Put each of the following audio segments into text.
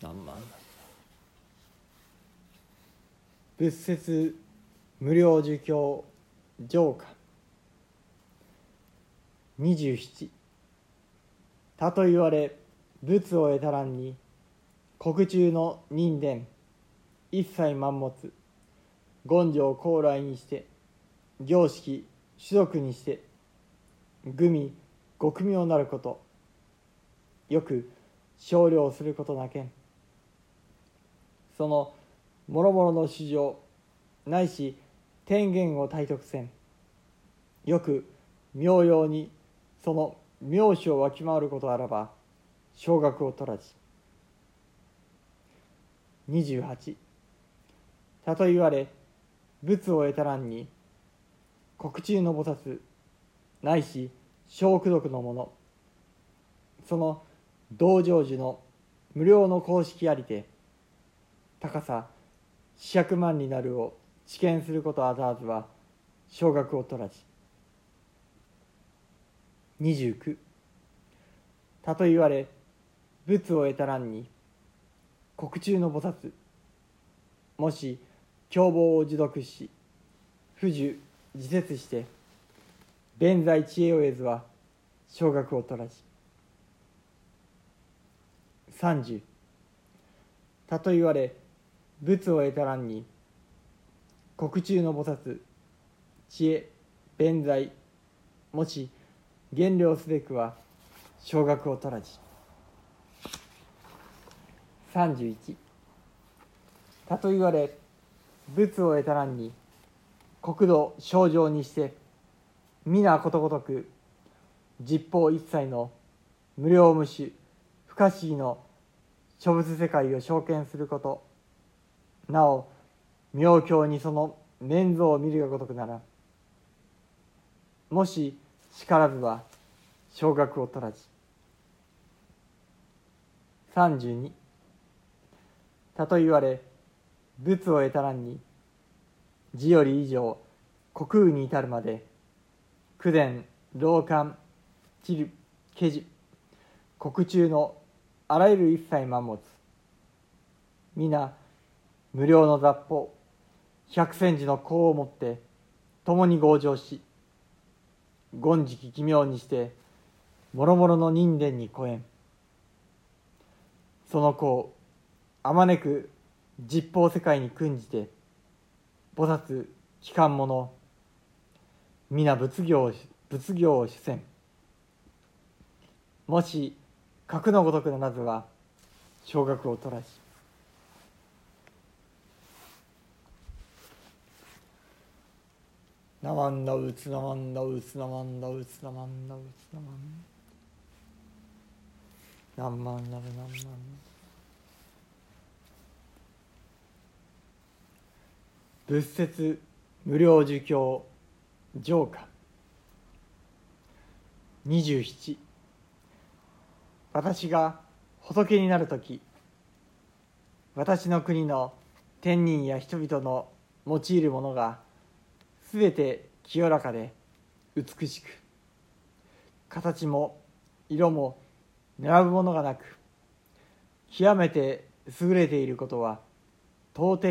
何万？仏説無料儒教浄化。27たと言われ仏を得たらんに国中の人伝一切満物言上高来にして行式種族にして愚味極妙なること。よく少量することなけん。その諸々の市場ないし天元を体得せん。よく妙用にその妙手をわきまわることあらば少額を取らじ28たと言われ仏を得たらんに国中の菩薩ないし小功徳の者。その道成寺の無料の公式ありて高さ四百万になるを知見することあざわずは少額を取らじ29たと言われ仏を得たらんに国中の菩薩もし凶暴を持読し不受自説して弁財知恵を得ずは少額を取らじ30たと言われ仏を得たらんに国中の菩薩知恵弁財もし減量すべくは少額を取らじ。31たと言われ仏を得たらんに国土正常にして皆ことごとく実法一切の無料無種不可思議の諸物世界を証見することなお妙境にその面像を見るがごとくならもし叱らずは少額を取らじ32たと言われ仏を得たらんに字より以上虚空に至るまで苦伝老漢知る家事国中のあらゆる一切満物皆無料の雑法百千字の功をもって共に強情し権直奇妙にして諸々の人伝に超えんその功あまねく実法世界に訓じて菩薩機関者皆仏業仏業を主せんもし格のごとくならずは少額を取らしなまんだうつなまんだうつなまんだうつなまんだうつなまんなんまんなるなんまん仏説無料儒教浄化。27私が仏になる時。私の国の天人や人々の用いるものがすべて清らかで美しく。形も色も並ぶものがなく極めて優れていることは到底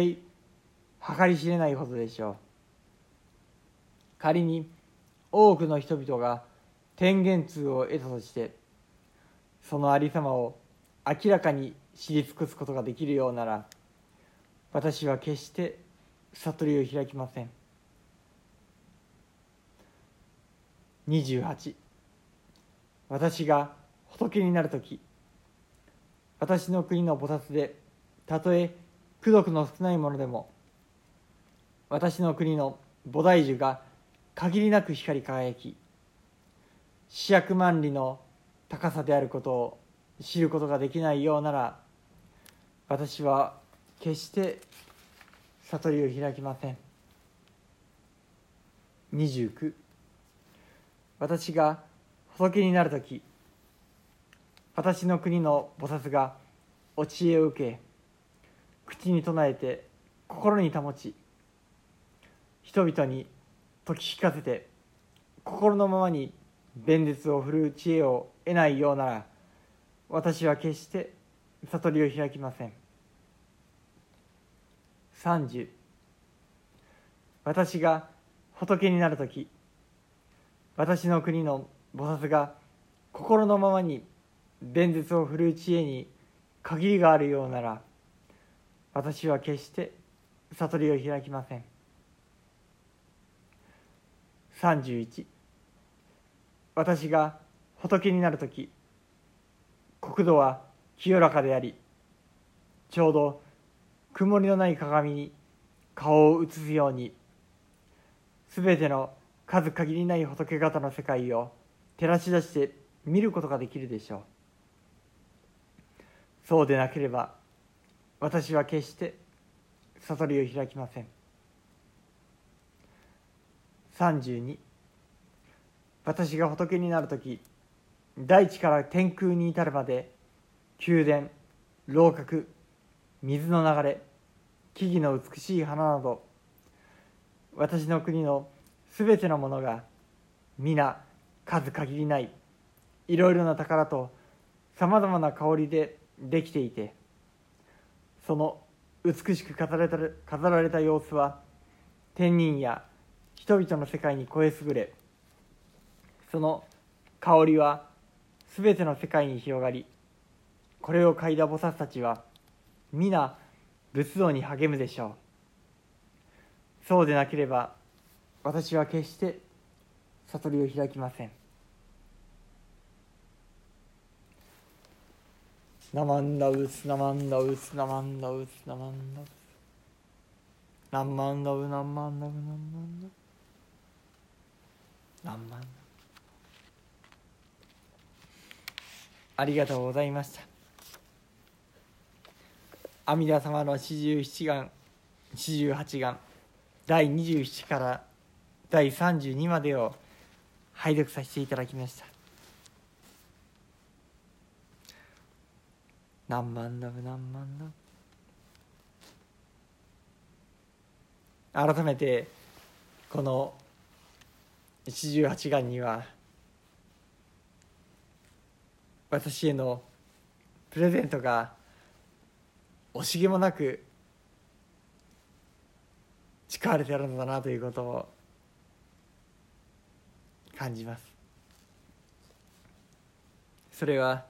計り知れないほどでしょう。仮に多くの人々が天元通を得たとしてそのありさまを明らかに知り尽くすことができるようなら私は決して悟りを開きません。28私が仏になる時。私の国の菩薩でたとえ功徳の少ないものでも私の国の菩提樹が限りなく光り輝き四百万里の高さであることを知ることができないようなら私は決して悟りを開きません。29私が仏になる時私の国の菩薩がお知恵を受け口に唱えて心に保ち人々に説き聞かせて心のままに弁舌を振るう知恵を得ないようなら私は決して悟りを開きません。30私が仏になる時私の国の菩薩が心のままに弁舌を振るう知恵に限りがあるようなら私は決して悟りを開きません。31私が仏になる時国土は清らかでありちょうど曇りのない鏡に顔を映すようにすべての数限りない仏方の世界を照らし出して見ることができるでしょう。そうでなければ私は決して悟りを開きません。32私が仏になる時大地から天空に至るまで宮殿楼閣水の流れ木々の美しい花など私の国のすべてのものが皆数限りないいろいろな宝とさまざまな香りでできていてその美しく飾られた飾られた様子は天人や人々の世界に超え優れその香りは全ての世界に広がりこれを嗅いだ菩薩たちは皆仏道に励むでしょう。そうでなければ私は決して悟りを開きません。ナマンダウスナマンダウスナマンダウスナマンダウスナマンダウナマンダウナマンダウナマンダウありがとうございました。阿弥陀様の四十七願四十八願第27から第32までを拝読させていただきました。何万ダブ何万ダブ改めてこの四十八願には私へのプレゼントが惜しげもなく誓われてあるのだなということを感じます。それは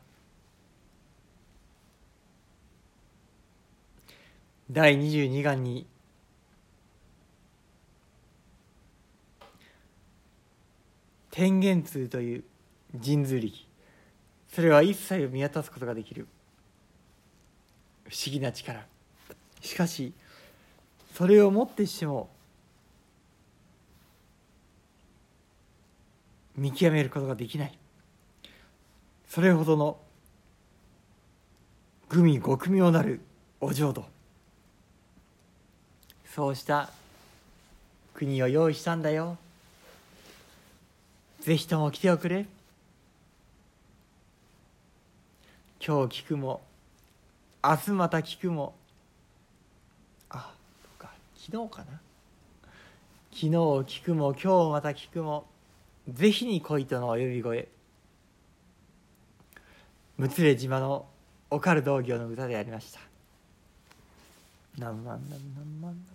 第22巻に天元通という神通力。それは一切を見渡すことができる。不思議な力。しかしそれをもってしても見極めることができない。それほどの愚味極妙なるお浄土。そうした国を用意したんだよ。ぜひとも来ておくれ。今日聞くも明日また聞くも。あそうか。昨日かな。昨日聞くも今日また聞くも。ぜひに来いとの呼び声。むつれ島のオカル道行の歌でありました。何万何何万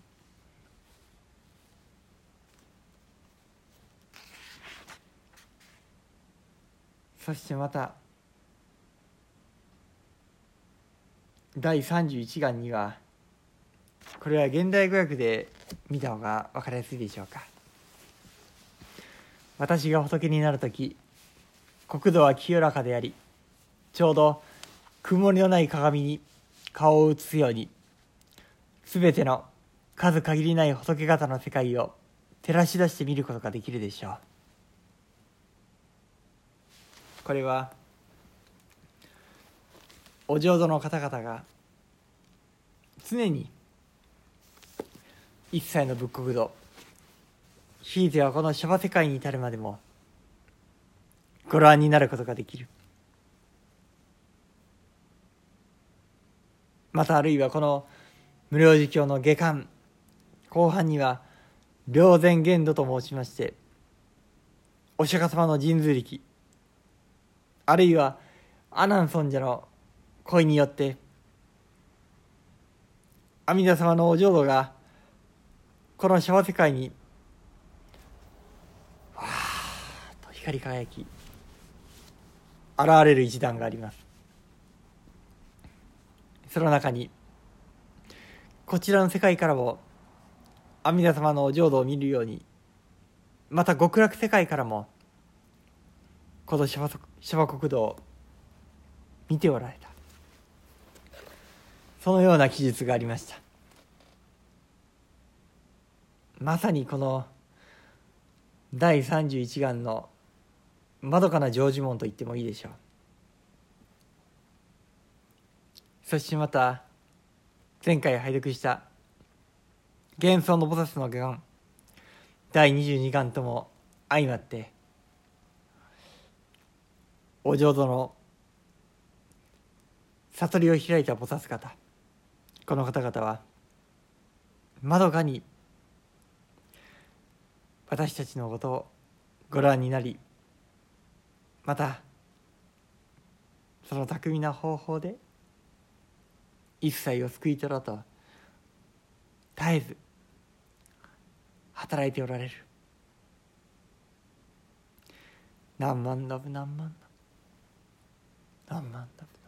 そしてまた第31巻にはこれは現代語訳で見た方が分かりやすいでしょうか。私が仏になる時国土は清らかでありちょうど曇りのない鏡に顔を映すように全ての数限りない仏方の世界を照らし出して見ることができるでしょう。これはお浄土の方々が常に一切の仏国土ひいてはこのシャバ世界に至るまでもご覧になることができる。またあるいはこの無料儒教の下巻後半には霊前言度と申しましてお釈迦様の神通力あるいは阿南尊者の恋によって阿弥陀様のお浄土がこの小世界にわーっと光り輝き。現れる一段があります。その中にこちらの世界からも阿弥陀様の浄土を見るようにまた極楽世界からもこのシャバ国土を見ておられた。そのような記述がありました。まさにこの第31願のまどかな成就門と言ってもいいでしょう。そしてまた前回拝読した幻想の菩薩の願第22願とも相まってお浄土の悟りを開いた菩薩方この方々はまどかに私たちのことをご覧になりまたその巧みな方法で一切を救い取ろうと絶えず働いておられる。何万ラブ何万ラブ。何万ラブ。